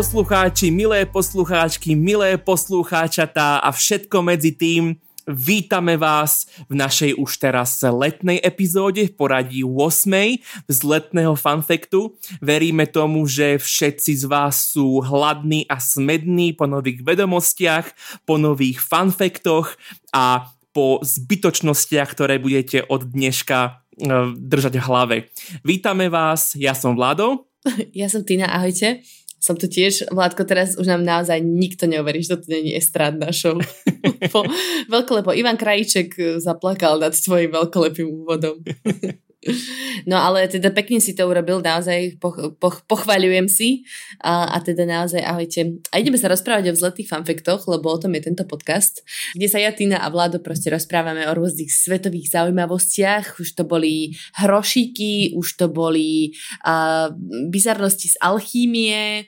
poslucháči, milé poslucháčky, milé poslucháčatá a všetko medzi tým, Vítame vás v našej už teraz letnej epizóde v poradí 8. z letného fanfektu. Veríme tomu, že všetci z vás sú hladní a smední po nových vedomostiach, po nových fanfektoch a po zbytočnostiach, ktoré budete od dneška e, držať v hlave. Vítame vás, ja som Vlado. Ja som Tina, ahojte som tu tiež, Vládko, teraz už nám naozaj nikto neuverí, že toto není estrádna show. po, veľkolepo, Ivan Krajíček zaplakal nad tvojim veľkolepým úvodom. No ale teda pekne si to urobil, naozaj poch, poch, pochváľujem si a, a teda naozaj ahojte. A ideme sa rozprávať o vzletých fanfektoch, lebo o tom je tento podcast, kde sa ja, Tina a Vlado proste rozprávame o rôznych svetových zaujímavostiach. Už to boli hrošíky, už to boli uh, bizarnosti z alchímie,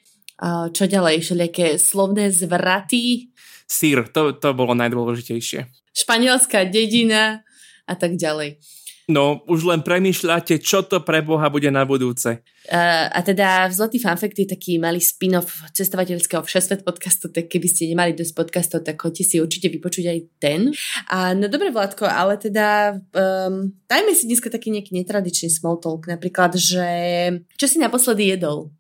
čo ďalej, všelijaké slovné zvraty. Sír, to, to bolo najdôležitejšie. Španielská dedina a tak ďalej. No, už len premýšľate, čo to pre Boha bude na budúce. Uh, a teda Zlatý fanfekt je taký malý spin-off cestovateľského všesvet podcastu, tak keby ste nemali dosť podcastov, tak chodite si určite vypočuť aj ten. A no dobre, Vládko, ale teda um, dajme si dneska taký nejaký netradičný small talk, napríklad, že čo si naposledy jedol?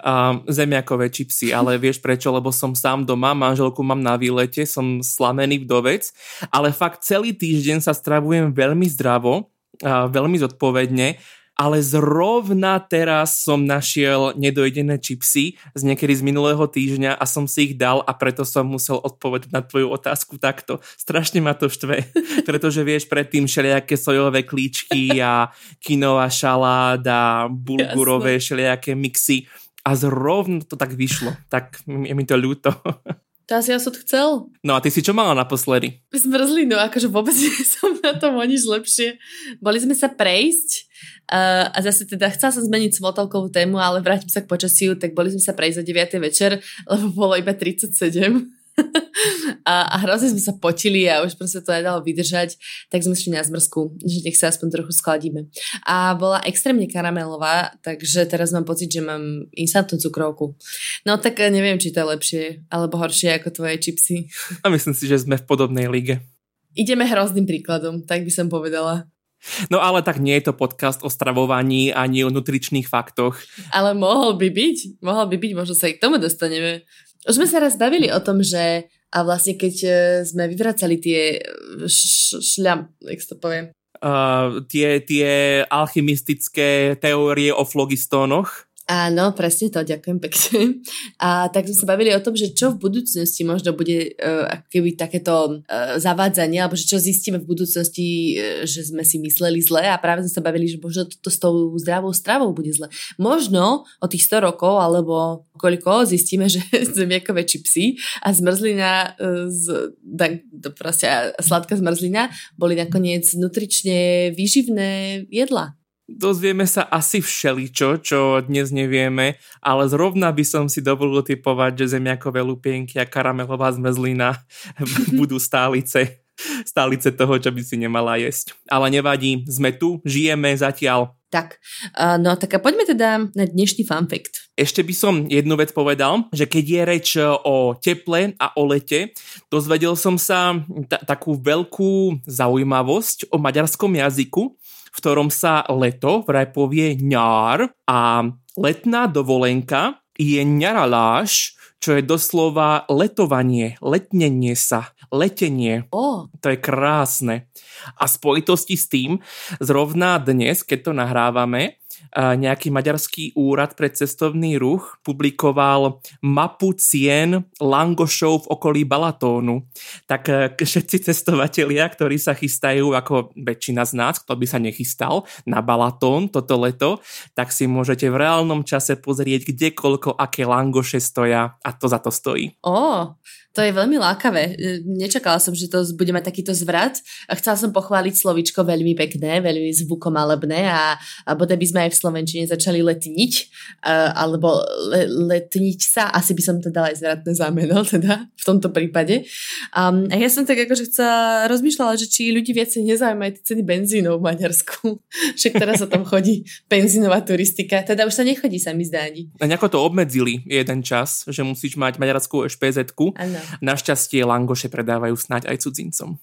Uh, zemiakové čipsy, ale vieš prečo, lebo som sám doma, manželku mám na výlete, som slamený vdovec, ale fakt celý týždeň sa stravujem veľmi zdravo, veľmi zodpovedne, ale zrovna teraz som našiel nedojdené čipsy z niekedy z minulého týždňa a som si ich dal a preto som musel odpovedať na tvoju otázku takto. Strašne ma to štve, pretože vieš predtým všelijaké sojové klíčky a kinová šaláda, bulgurové všelijaké mixy a zrovna to tak vyšlo. Tak je mi to ľúto. To asi ja som chcel. No a ty si čo mala naposledy? Zmrzlinu, akože vôbec nie som na tom o nič lepšie. Boli sme sa prejsť uh, a zase teda chcela som zmeniť smotalkovú tému, ale vrátim sa k počasiu, tak boli sme sa prejsť za 9. večer, lebo bolo iba 37 a, a hrozne sme sa potili a už proste to nedalo vydržať, tak sme šli na zmrzku, že nech sa aspoň trochu skladíme. A bola extrémne karamelová, takže teraz mám pocit, že mám instantnú cukrovku. No tak neviem, či to je lepšie alebo horšie ako tvoje čipsy. A myslím si, že sme v podobnej lige. Ideme hrozným príkladom, tak by som povedala. No ale tak nie je to podcast o stravovaní ani o nutričných faktoch. Ale mohol by byť, mohol by byť, možno sa aj k tomu dostaneme. Už sme sa raz bavili o tom, že a vlastne keď e, sme vyvracali tie e, šľam, jak to poviem? Uh, tie, tie alchymistické teórie o flogistónoch. Áno, presne to, ďakujem pekne. A tak sme sa bavili o tom, že čo v budúcnosti možno bude uh, keby takéto uh, zavádzanie, alebo že čo zistíme v budúcnosti, uh, že sme si mysleli zle a práve sme sa bavili, že možno to s tou zdravou stravou bude zle. Možno o tých 100 rokov, alebo koľko, zistíme, že zemiakové čipsy a zmrzlina z, to proste, sladká zmrzlina boli nakoniec nutrične výživné jedla dozvieme sa asi všeličo, čo dnes nevieme, ale zrovna by som si dovolil typovať, že zemiakové lupienky a karamelová zmrzlina budú stálice, stálice toho, čo by si nemala jesť. Ale nevadí, sme tu, žijeme zatiaľ. Tak, no tak a poďme teda na dnešný fun fact. Ešte by som jednu vec povedal, že keď je reč o teple a o lete, dozvedel som sa t- takú veľkú zaujímavosť o maďarskom jazyku, v ktorom sa leto vraj povie ňár a letná dovolenka je ňaraláš, čo je doslova letovanie, letnenie sa, letenie. Oh. To je krásne. A spojitosti s tým, zrovna dnes, keď to nahrávame, nejaký maďarský úrad pre cestovný ruch publikoval mapu cien langošov v okolí Balatónu. Tak e, všetci cestovatelia, ktorí sa chystajú, ako väčšina z nás, kto by sa nechystal na Balatón toto leto, tak si môžete v reálnom čase pozrieť, kde koľko aké langoše stoja a to za to stojí. Ó, oh, to je veľmi lákavé. E, nečakala som, že to bude mať takýto zvrat chcela som pochváliť slovičko veľmi pekné, veľmi zvukomalebné a, a bodaj by sme aj v Slovenčine začali letniť, uh, alebo le, letniť sa, asi by som to dala aj zvratné zámeno, teda v tomto prípade. Um, a ja som tak akože chcela, rozmýšľala, že či ľudí viacej nezaujímajú tie ceny benzínov v Maďarsku. Však teraz sa tam chodí benzínová turistika, teda už sa nechodí sa mi zdá ani. A nejako to obmedzili jeden čas, že musíš mať maďarskú špz Našťastie langoše predávajú snáď aj cudzincom.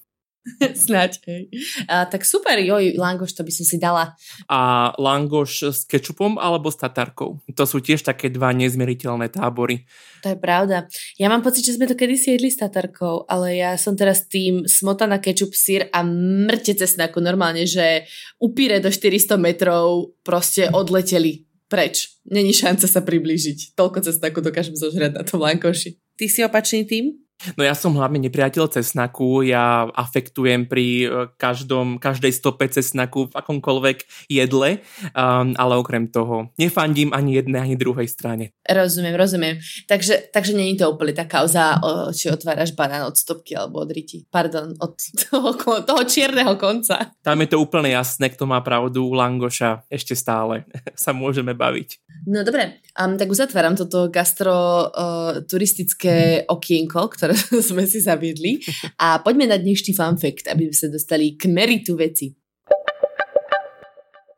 Snáď, hej. A, tak super, joj, langoš, to by som si dala. A langoš s kečupom alebo s tatarkou? To sú tiež také dva nezmieriteľné tábory. To je pravda. Ja mám pocit, že sme to kedysi jedli s tatarkou, ale ja som teraz tým smotana kečup, sír a mŕte cesnaku. Normálne, že upíre do 400 metrov proste odleteli preč. Není šanca sa priblížiť. Toľko cesnaku dokážem zožrať na tom lankoši. Ty si opačný tým? No ja som hlavne nepriateľ cesnaku, ja afektujem pri e, každom, každej stope cesnaku v akomkoľvek jedle, um, ale okrem toho nefandím ani jednej, ani druhej strane. Rozumiem, rozumiem. Takže, takže není to úplne tá kauza, o, či otváraš banán od stopky alebo od riti. Pardon, od toho, toho čierneho konca. Tam je to úplne jasné, kto má pravdu, Langoša ešte stále sa môžeme baviť. No dobre, um, tak uzatváram toto gastro uh, turistické okienko, ktoré sme si zaviedli a poďme na dnešný fun fact, aby sme sa dostali k meritu veci.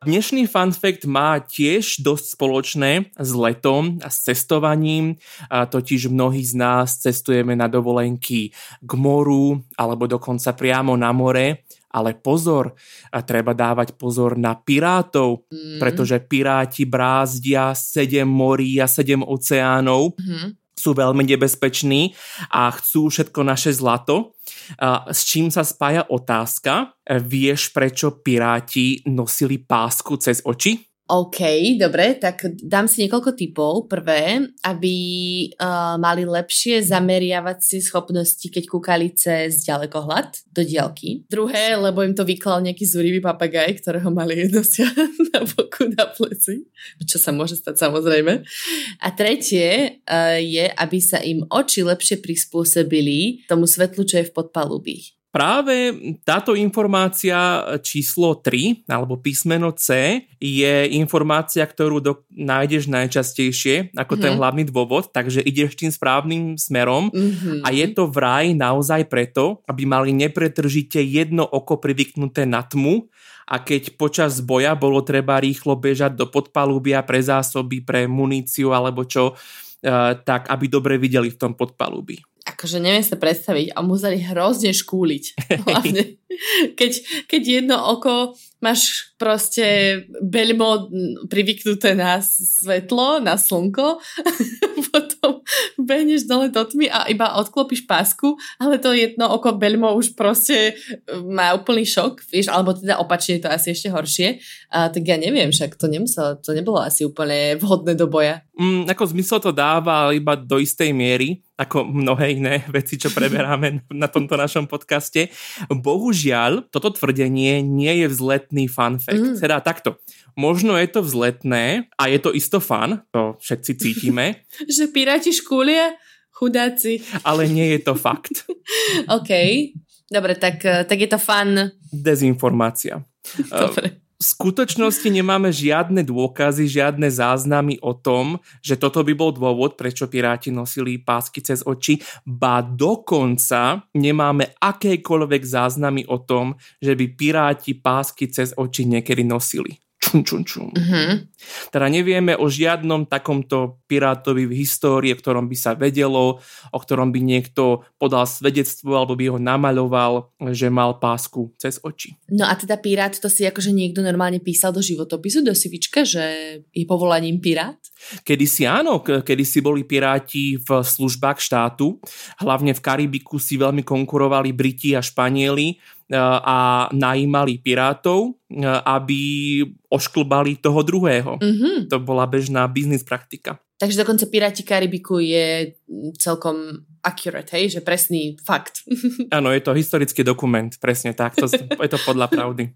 Dnešný fun fact má tiež dosť spoločné s letom a s cestovaním, a totiž mnohí z nás cestujeme na dovolenky k moru alebo dokonca priamo na more ale pozor, a treba dávať pozor na pirátov, mm. pretože piráti brázdia sedem morí a sedem oceánov. Mm sú veľmi nebezpeční a chcú všetko naše zlato. S čím sa spája otázka? Vieš, prečo piráti nosili pásku cez oči? OK, dobre, tak dám si niekoľko typov. Prvé, aby uh, mali lepšie zameriavacie schopnosti, keď kúkali cez ďalekohľad do diaľky. Druhé, lebo im to vyklal nejaký zúrivý papagaj, ktorého mali jednosia na boku na pleci, čo sa môže stať samozrejme. A tretie uh, je, aby sa im oči lepšie prispôsobili tomu svetlu, čo je v podpalubí. Práve táto informácia číslo 3 alebo písmeno C je informácia, ktorú do, nájdeš najčastejšie ako mm-hmm. ten mhm. hlavný dôvod, takže ideš tým správnym smerom mm-hmm. a je to vraj naozaj preto, aby mali nepretržite jedno oko privyknuté na tmu a keď počas boja bolo treba rýchlo bežať do podpalubia pre zásoby, pre muníciu alebo čo, uh, tak aby dobre videli v tom podpalubí akože neviem sa predstaviť a museli hrozne škúliť. Hlavne, keď, keď jedno oko máš proste beľmo privyknuté na svetlo, na slnko, potom behneš dole do tmy a iba odklopíš pásku, ale to jedno oko beľmo už proste e, má úplný šok, vieš, alebo teda opačne je to asi ešte horšie. A, tak ja neviem, však to nemuselo, to nebolo asi úplne vhodné do boja. Mm, ako zmysel to dáva iba do istej miery, ako mnohé iné veci, čo preberáme na tomto našom podcaste. Bohužiaľ, toto tvrdenie nie je vzletný fun fact. Mm. Teda takto. Možno je to vzletné a je to isto fun, to všetci cítime. že piráti škúlia? Chudáci. Ale nie je to fakt. OK. Dobre, tak, tak je to fun. Dezinformácia. Dobre v skutočnosti nemáme žiadne dôkazy, žiadne záznamy o tom, že toto by bol dôvod, prečo piráti nosili pásky cez oči, ba dokonca nemáme akékoľvek záznamy o tom, že by piráti pásky cez oči niekedy nosili čun, čun, čun. Mm-hmm. Teda nevieme o žiadnom takomto pirátovi v histórii, o ktorom by sa vedelo, o ktorom by niekto podal svedectvo alebo by ho namaľoval, že mal pásku cez oči. No a teda pirát, to si akože niekto normálne písal do životopisu, do sivička, že je povolaním pirát? Kedy si áno, kedy si boli piráti v službách štátu, hlavne v Karibiku si veľmi konkurovali Briti a Španieli, a najímali pirátov, aby ošklbali toho druhého. Mm-hmm. To bola bežná biznis praktika. Takže dokonca Piráti Karibiku je celkom accurate, hej? že presný fakt. Áno, je to historický dokument, presne tak, to, je to podľa pravdy.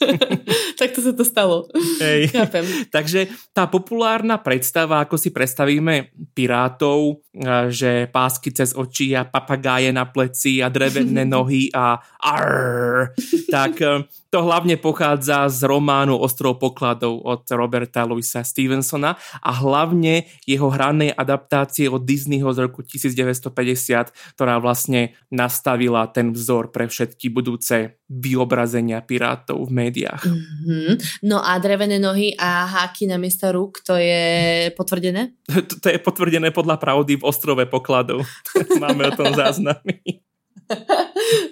tak to sa to stalo. Hej. Chápem. Takže tá populárna predstava, ako si predstavíme pirátov, že pásky cez oči a papagáje na pleci a drevené nohy a arr, tak e, to hlavne pochádza z románu Ostrov pokladov od Roberta Louisa Stevensona a hlavne jeho hranej adaptácie od Disneyho z roku 1950, ktorá vlastne nastavila ten vzor pre všetky budúce vyobrazenia pirátov v médiách. Mm-hmm. No a drevené nohy a háky na miesto rúk, to je potvrdené? To, to je potvrdené podľa pravdy v Ostrove pokladov. Máme o tom záznamy.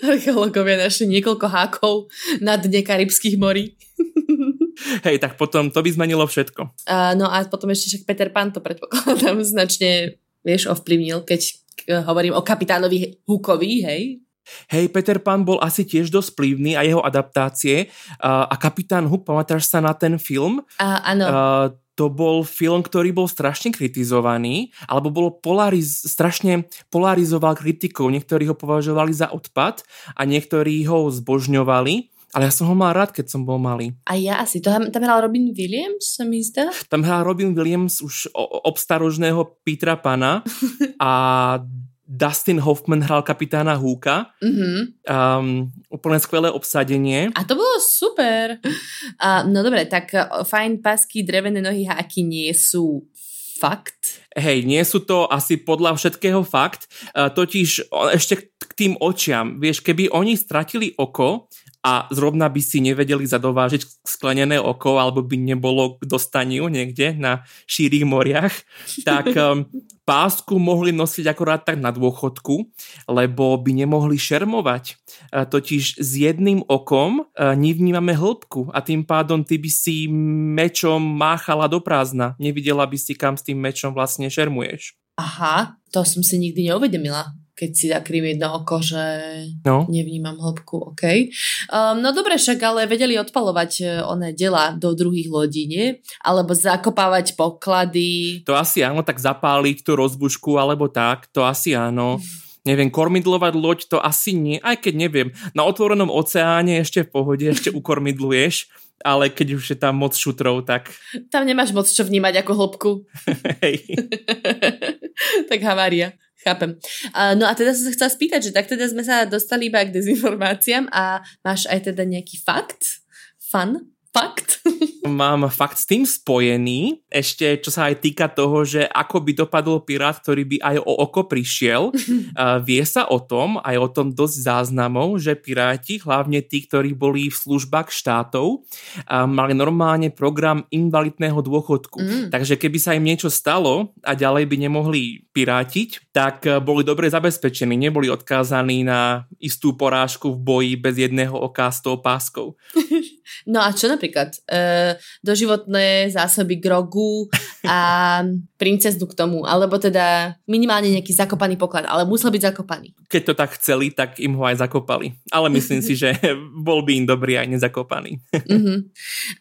Archeológovia našli niekoľko hákov na dne Karibských morí. Hej, tak potom to by zmenilo všetko. Uh, no a potom ešte však Peter Pan to predpokladám značne, vieš, ovplyvnil, keď hovorím o kapitánovi Hukovi, hej? Hej, Peter Pan bol asi tiež dosť vplyvný a jeho adaptácie. Uh, a kapitán Hook, pamätáš sa na ten film? Uh, áno. Uh, to bol film, ktorý bol strašne kritizovaný, alebo bolo polariz- strašne polarizoval kritikov. Niektorí ho považovali za odpad a niektorí ho zbožňovali. Ale ja som ho mal rád, keď som bol malý. A ja asi. To, tam hral Robin Williams, sa mi zdá? Tam hral Robin Williams už obstarožného Petra Pana a Dustin Hoffman hral kapitána Húka. Mm-hmm. Um, úplne skvelé obsadenie. A to bolo super. Uh, no dobre, tak uh, fajn pasky, drevené nohy, háky nie sú fakt? Hej, nie sú to asi podľa všetkého fakt, uh, totiž ešte k tým očiam, vieš, keby oni stratili oko a zrovna by si nevedeli zadovážiť sklenené oko alebo by nebolo k dostaniu niekde na šírých moriach, tak um, pásku mohli nosiť akorát tak na dôchodku, lebo by nemohli šermovať. Uh, totiž s jedným okom uh, nevnímame hĺbku a tým pádom ty by si mečom máchala do prázdna. Nevidela by si, kam s tým mečom vlastne šermuješ. Aha, to som si nikdy neuvedomila keď si zakrým jedno oko, že no. nevnímam hĺbku, OK. Um, no dobre, však ale vedeli odpalovať uh, oné dela do druhých lodí, nie? Alebo zakopávať poklady. To asi áno, tak zapáliť tú rozbušku alebo tak, to asi áno. neviem, kormidlovať loď, to asi nie, aj keď neviem, na otvorenom oceáne ešte v pohode, ešte ukormidluješ, ale keď už je tam moc šutrov, tak... Tam nemáš moc čo vnímať ako hĺbku. Hej. tak havária. Chápem. Uh, no a teda som sa chcela spýtať, že tak teda sme sa dostali iba k dezinformáciám a máš aj teda nejaký fakt? Fun? Fakt? Mám fakt s tým spojený. Ešte čo sa aj týka toho, že ako by dopadol pirát, ktorý by aj o oko prišiel. uh, vie sa o tom, aj o tom dosť záznamov, že piráti, hlavne tí, ktorí boli v službách štátov, uh, mali normálne program invalidného dôchodku. Mm. Takže keby sa im niečo stalo a ďalej by nemohli pirátiť, tak boli dobre zabezpečení. Neboli odkázaní na istú porážku v boji bez jedného oka s tou páskou. No a čo napríklad? E, doživotné zásoby grogu a princeznu k tomu, alebo teda minimálne nejaký zakopaný poklad, ale musel byť zakopaný. Keď to tak chceli, tak im ho aj zakopali. Ale myslím si, že bol by im dobrý aj nezakopaný. uh-huh.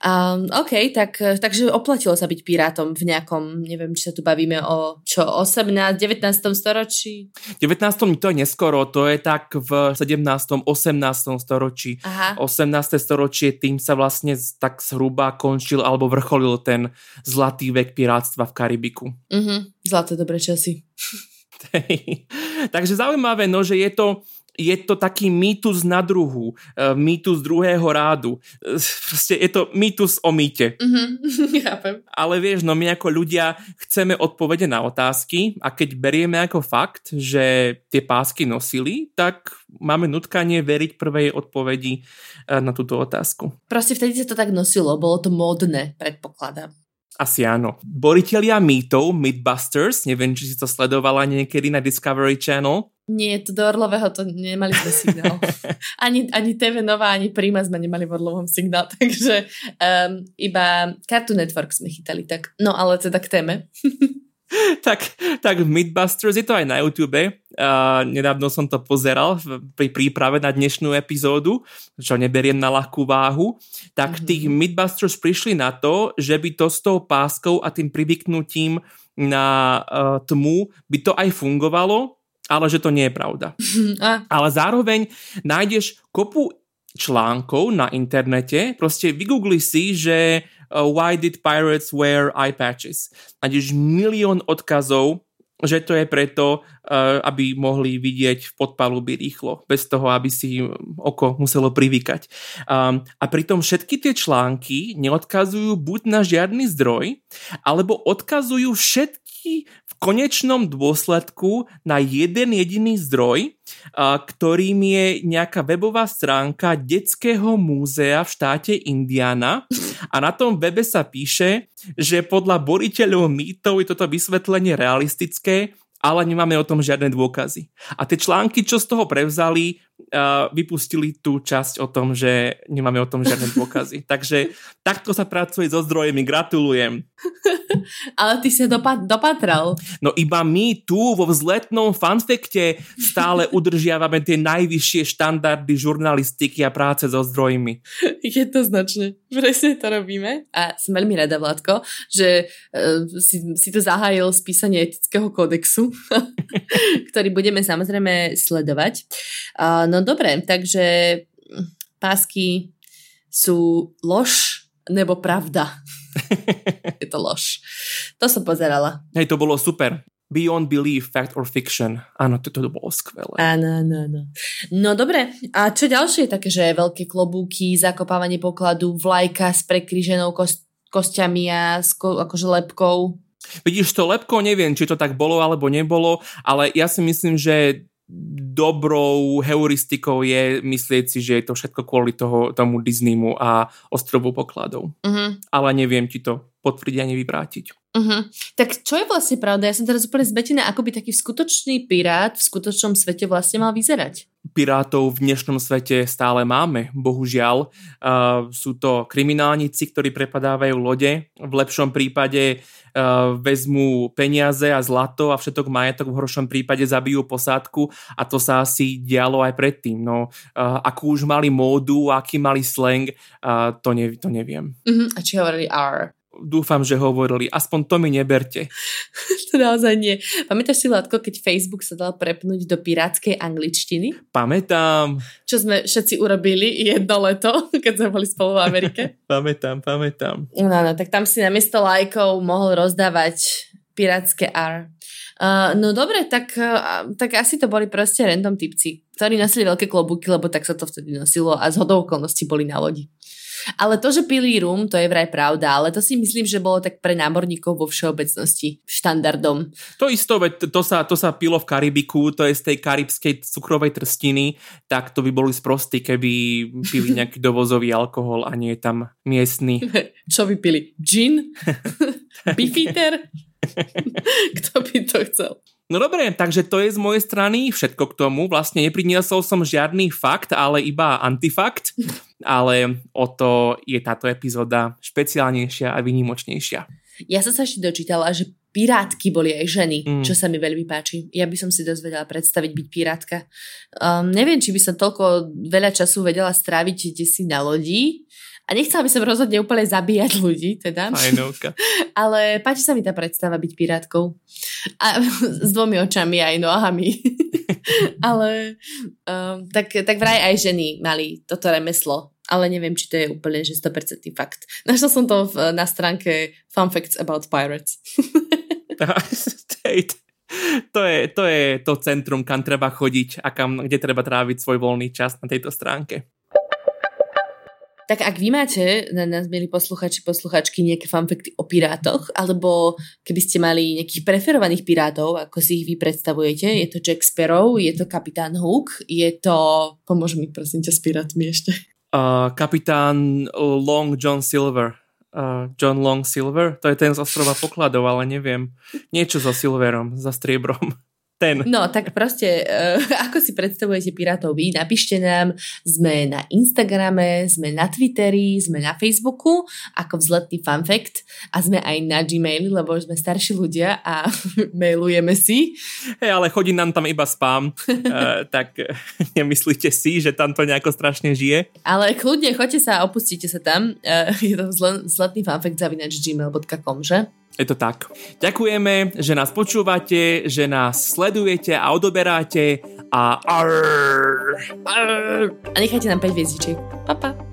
um, OK, tak, takže oplatilo sa byť pirátom v nejakom, neviem, či sa tu bavíme o čo, 18, 19. storočí? 19. to je neskoro, to je tak v 17. 18. storočí. Aha. 18. storočie tým sa vlastne tak zhruba končil alebo vrcholil ten zlatý vek pirátstva v Karibiku. Uh-huh. Zlaté dobré časy. Takže zaujímavé, no, že je to, je to taký mýtus na druhu, e, mýtus druhého rádu. E, proste je to mýtus o mýte. Mm-hmm, Ale vieš, no my ako ľudia chceme odpovede na otázky a keď berieme ako fakt, že tie pásky nosili, tak máme nutkanie veriť prvej odpovedi e, na túto otázku. Proste vtedy sa to tak nosilo, bolo to módne, predpokladám. Asi áno. Boritelia mýtov, Mythbusters, neviem, či si to sledovala niekedy na Discovery Channel. Nie, to do Orlového to nemali sme signál. ani, ani TV Nová, ani Prima sme nemali v Orlovom signál, takže um, iba Cartoon Network sme chytali. Tak. No ale teda k téme. tak, tak Mythbusters je to aj na YouTube. Uh, nedávno som to pozeral pri príprave na dnešnú epizódu, čo neberiem na ľahkú váhu. Tak mm-hmm. tých Mythbusters prišli na to, že by to s tou páskou a tým privyknutím na uh, tmu by to aj fungovalo, ale že to nie je pravda. A. Ale zároveň nájdeš kopu článkov na internete. Proste vygoogli si, že Uh, why did pirates wear eye patches? Nájdeš milión odkazov že to je preto, eh, aby mohli vidieť v podpalubi rýchlo, bez toho, aby si oko muselo privykať. A pritom všetky tie články neodkazujú buď na žiadny zdroj, alebo odkazujú všetky v konečnom dôsledku na jeden jediný zdroj, ktorým je nejaká webová stránka Detského múzea v štáte Indiana a na tom webe sa píše, že podľa boriteľov mýtov je toto vysvetlenie realistické, ale nemáme o tom žiadne dôkazy. A tie články, čo z toho prevzali, uh, vypustili tú časť o tom, že nemáme o tom žiadne dôkazy. Takže takto sa pracuje so zdrojemi, gratulujem. Ale ty sa dopa- dopatral. No iba my tu vo vzletnom fanfekte stále udržiavame tie najvyššie štandardy žurnalistiky a práce so zdrojmi. Je to značne. Presne to robíme. A som veľmi rada, Vládko, že uh, si, si to zahájil z písania etického kódexu ktorý budeme samozrejme sledovať. No dobre, takže pásky sú lož nebo pravda. Je to lož. To som pozerala. Hej, to bolo super. Beyond Belief, Fact or Fiction. Áno, to, to bolo skvelé. Áno, áno, áno. No dobre, a čo ďalšie také, že veľké klobúky, zakopávanie pokladu, vlajka s prekryženou kost- kostiami a s ko- akože lepkou? Vidíš, to lepko neviem, či to tak bolo alebo nebolo, ale ja si myslím, že dobrou heuristikou je myslieť si, že je to všetko kvôli toho, tomu Disneymu a ostrovu pokladov. Uh-huh. Ale neviem ti to potvrdiť ani vyvrátiť. Uh-huh. Tak čo je vlastne pravda? Ja som teraz úplne zbetená, ako by taký skutočný pirát v skutočnom svete vlastne mal vyzerať. Pirátov v dnešnom svete stále máme, bohužiaľ. Uh, sú to kriminálnici, ktorí prepadávajú lode. V lepšom prípade uh, vezmú peniaze a zlato a všetok majetok v horšom prípade zabijú posádku a to sa asi dialo aj predtým. No, uh, akú už mali módu, aký mali slang, uh, to, ne, to neviem. Uh-huh. A či hovorili R? Dúfam, že hovorili. Aspoň to mi neberte. to naozaj nie. Pamätáš si, Látko, keď Facebook sa dal prepnúť do pirátskej angličtiny? Pamätám. Čo sme všetci urobili jedno leto, keď sme boli spolu v Amerike? pamätám, pamätám. No, no, tak tam si namiesto lajkov mohol rozdávať pirátske R. Uh, no dobre, tak, uh, tak asi to boli proste random typci, ktorí nosili veľké klobúky, lebo tak sa to vtedy nosilo a z hodou okolností boli na lodi. Ale to, že pili rum, to je vraj pravda, ale to si myslím, že bolo tak pre námorníkov vo všeobecnosti štandardom. To isto, to sa, to sa pilo v Karibiku, to je z tej karibskej cukrovej trstiny, tak to by boli sprostí, keby pili nejaký dovozový alkohol a nie je tam miestny. Čo by pili? Gin? Beefeater? Kto by to chcel? No dobre, takže to je z mojej strany všetko k tomu. Vlastne nepriniesol som žiadny fakt, ale iba antifakt. Ale o to je táto epizóda špeciálnejšia a vynimočnejšia. Ja som sa ešte dočítala, že pirátky boli aj ženy, mm. čo sa mi veľmi páči. Ja by som si dosť vedela predstaviť byť pirátka. Um, neviem, či by som toľko veľa času vedela stráviť kde si na lodi, a nechcela by som rozhodne úplne zabíjať ľudí, teda. Fajnovka. Ale páči sa mi tá predstava byť pirátkou. A s dvomi očami aj nohami. Ale um, tak, tak vraj aj ženy mali toto remeslo. Ale neviem, či to je úplne že 100% fakt. Našla som to v, na stránke Fun Facts About Pirates. to je, to je to centrum, kam treba chodiť a kam, kde treba tráviť svoj voľný čas na tejto stránke. Tak ak vy máte na nás, milí posluchači, posluchačky, nejaké fanfekty o pirátoch, alebo keby ste mali nejakých preferovaných pirátov, ako si ich vy predstavujete, je to Jack Sparrow, je to kapitán Hook, je to... Pomôž mi prosím ťa s pirátmi ešte. Uh, kapitán Long John Silver. Uh, John Long Silver, to je ten z ostrova pokladov, ale neviem. Niečo so Silverom, za striebrom ten. No, tak proste, uh, ako si predstavujete Pirátov vy? Napíšte nám, sme na Instagrame, sme na Twitteri, sme na Facebooku, ako vzletný fun fact a sme aj na Gmaili, lebo sme starší ľudia a mailujeme si. Hej, ale chodí nám tam iba spam, uh, tak nemyslíte si, že tam to nejako strašne žije? Ale kľudne, choďte sa a opustite sa tam. Uh, je to zletný fanfact zavinač gmail.com, že? Je to tak. Ďakujeme, že nás počúvate, že nás sledujete a odoberáte a... A nechajte nám 5 hviezdičiek. Pa, pa.